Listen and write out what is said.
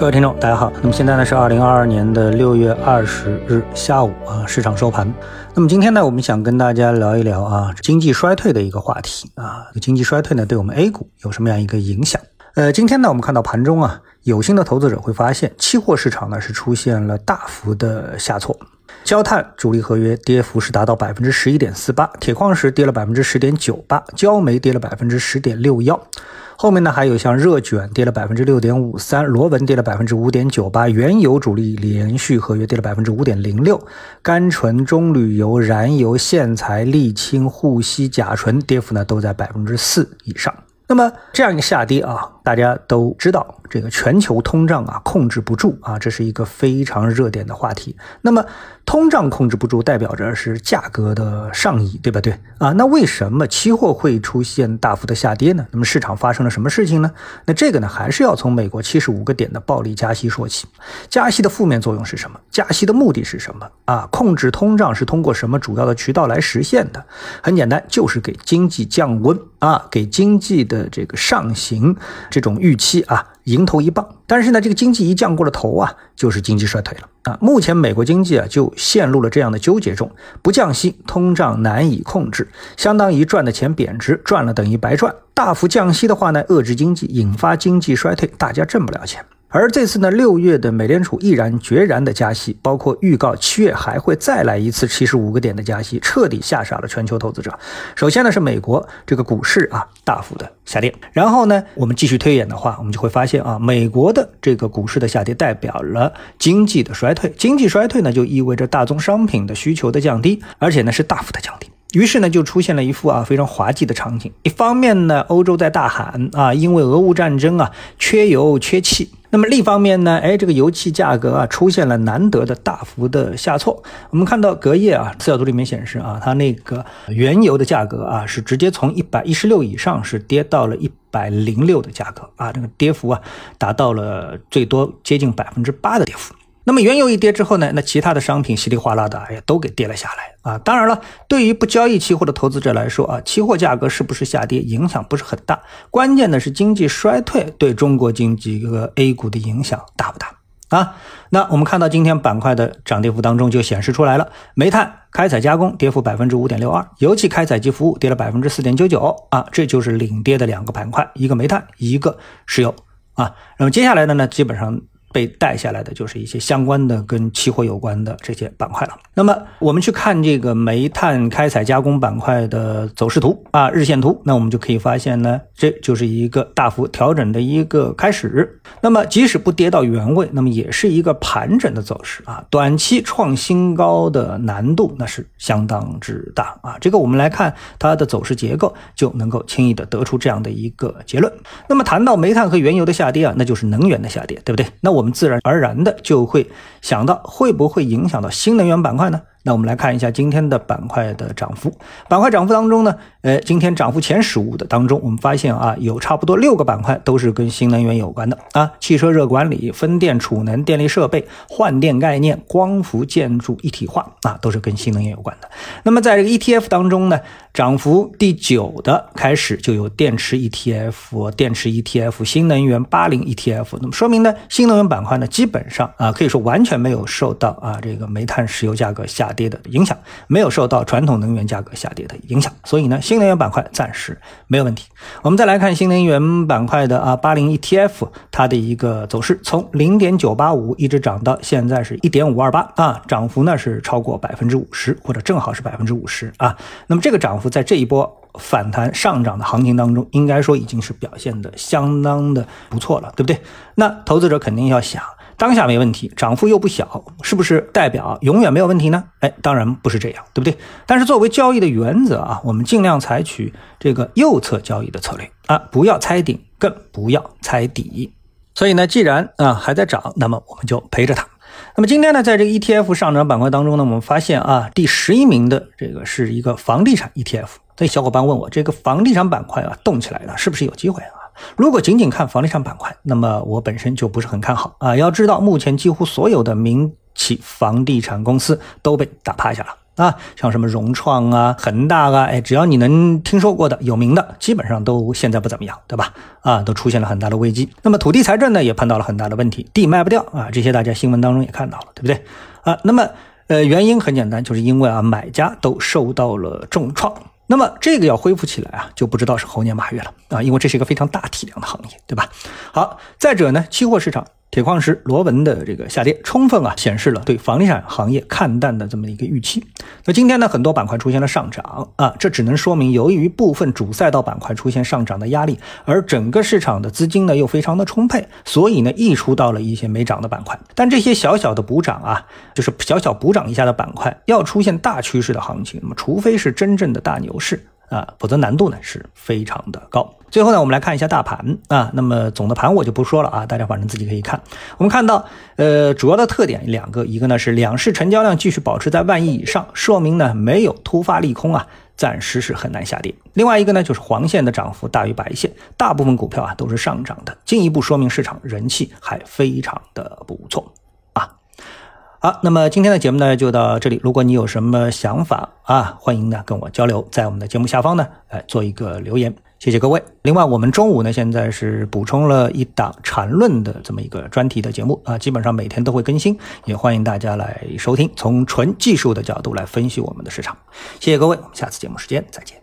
各位听众，大家好。那么现在呢是二零二二年的六月二十日下午啊，市场收盘。那么今天呢，我们想跟大家聊一聊啊，经济衰退的一个话题啊。经济衰退呢，对我们 A 股有什么样一个影响？呃，今天呢，我们看到盘中啊，有心的投资者会发现，期货市场呢是出现了大幅的下挫。焦炭主力合约跌幅是达到百分之十一点四八，铁矿石跌了百分之十点九八，焦煤跌了百分之十点六幺。后面呢，还有像热卷跌了百分之六点五三，螺纹跌了百分之五点九八，原油主力连续合约跌了百分之五点零六，甘醇、棕榈油、燃油、线材、沥青、护烯、甲醇跌幅呢都在百分之四以上。那么这样一个下跌啊，大家都知道。这个全球通胀啊控制不住啊，这是一个非常热点的话题。那么通胀控制不住，代表着是价格的上移，对吧？对啊，那为什么期货会出现大幅的下跌呢？那么市场发生了什么事情呢？那这个呢，还是要从美国七十五个点的暴力加息说起。加息的负面作用是什么？加息的目的是什么？啊，控制通胀是通过什么主要的渠道来实现的？很简单，就是给经济降温啊，给经济的这个上行种预期啊。迎头一棒，但是呢，这个经济一降过了头啊，就是经济衰退了啊。目前美国经济啊就陷入了这样的纠结中，不降息，通胀难以控制，相当于赚的钱贬值，赚了等于白赚。大幅降息的话呢，遏制经济，引发经济衰退，大家挣不了钱。而这次呢，六月的美联储毅然决然的加息，包括预告七月还会再来一次七十五个点的加息，彻底吓傻了全球投资者。首先呢，是美国这个股市啊大幅的下跌，然后呢，我们继续推演的话，我们就会发现啊，美国的这个股市的下跌代表了经济的衰退，经济衰退呢就意味着大宗商品的需求的降低，而且呢是大幅的降低。于是呢，就出现了一幅啊非常滑稽的场景。一方面呢，欧洲在大喊啊，因为俄乌战争啊，缺油缺气。那么另一方面呢，哎，这个油气价格啊出现了难得的大幅的下挫。我们看到隔夜啊，四角图里面显示啊，它那个原油的价格啊是直接从一百一十六以上是跌到了一百零六的价格啊，这个跌幅啊达到了最多接近百分之八的跌幅。那么原油一跌之后呢，那其他的商品稀里哗啦的，哎呀，都给跌了下来啊。当然了，对于不交易期货的投资者来说啊，期货价格是不是下跌影响不是很大，关键的是经济衰退对中国经济和 A 股的影响大不大啊？那我们看到今天板块的涨跌幅当中就显示出来了，煤炭开采加工跌幅百分之五点六二，油气开采及服务跌了百分之四点九九啊，这就是领跌的两个板块，一个煤炭，一个石油啊。那么接下来的呢，基本上。被带下来的就是一些相关的跟期货有关的这些板块了。那么我们去看这个煤炭开采加工板块的走势图啊，日线图，那我们就可以发现呢，这就是一个大幅调整的一个开始。那么即使不跌到原位，那么也是一个盘整的走势啊。短期创新高的难度那是相当之大啊。这个我们来看它的走势结构，就能够轻易的得出这样的一个结论。那么谈到煤炭和原油的下跌啊，那就是能源的下跌，对不对？那我。我们自然而然的就会想到，会不会影响到新能源板块呢？那我们来看一下今天的板块的涨幅。板块涨幅当中呢，呃，今天涨幅前十五的当中，我们发现啊，有差不多六个板块都是跟新能源有关的啊，汽车热管理、风电储能、电力设备、换电概念、光伏建筑一体化啊，都是跟新能源有关的。那么在这个 ETF 当中呢，涨幅第九的开始就有电池 ETF、电池 ETF、新能源八零 ETF。那么说明呢，新能源板块呢，基本上啊，可以说完全没有受到啊这个煤炭、石油价格下。跌的影响没有受到传统能源价格下跌的影响，所以呢，新能源板块暂时没有问题。我们再来看新能源板块的啊，八零 ETF 它的一个走势，从零点九八五一直涨到现在是一点五二八啊，涨幅呢是超过百分之五十，或者正好是百分之五十啊。那么这个涨幅在这一波反弹上涨的行情当中，应该说已经是表现的相当的不错了，对不对？那投资者肯定要想。当下没问题，涨幅又不小，是不是代表永远没有问题呢？哎，当然不是这样，对不对？但是作为交易的原则啊，我们尽量采取这个右侧交易的策略啊，不要猜顶，更不要猜底。所以呢，既然啊还在涨，那么我们就陪着它。那么今天呢，在这个 ETF 上涨板块当中呢，我们发现啊，第十一名的这个是一个房地产 ETF。所以小伙伴问我，这个房地产板块啊动起来了，是不是有机会啊？如果仅仅看房地产板块，那么我本身就不是很看好啊。要知道，目前几乎所有的民企房地产公司都被打趴下了啊，像什么融创啊、恒大啊，哎，只要你能听说过的有名的，基本上都现在不怎么样，对吧？啊，都出现了很大的危机。那么土地财政呢，也碰到了很大的问题，地卖不掉啊，这些大家新闻当中也看到了，对不对？啊，那么呃，原因很简单，就是因为啊，买家都受到了重创。那么这个要恢复起来啊，就不知道是猴年马月了啊，因为这是一个非常大体量的行业，对吧？好，再者呢，期货市场。铁矿石螺纹的这个下跌，充分啊显示了对房地产行业看淡的这么一个预期。那今天呢，很多板块出现了上涨啊，这只能说明由于部分主赛道板块出现上涨的压力，而整个市场的资金呢又非常的充沛，所以呢溢出到了一些没涨的板块。但这些小小的补涨啊，就是小小补涨一下的板块，要出现大趋势的行情，那么除非是真正的大牛市。啊，否则难度呢是非常的高。最后呢，我们来看一下大盘啊。那么总的盘我就不说了啊，大家反正自己可以看。我们看到，呃，主要的特点两个，一个呢是两市成交量继续保持在万亿以上，说明呢没有突发利空啊，暂时是很难下跌。另外一个呢就是黄线的涨幅大于白线，大部分股票啊都是上涨的，进一步说明市场人气还非常的不错啊。好，那么今天的节目呢就到这里。如果你有什么想法啊，欢迎呢跟我交流，在我们的节目下方呢，哎做一个留言，谢谢各位。另外，我们中午呢现在是补充了一档缠论的这么一个专题的节目啊，基本上每天都会更新，也欢迎大家来收听，从纯技术的角度来分析我们的市场。谢谢各位，我们下次节目时间再见。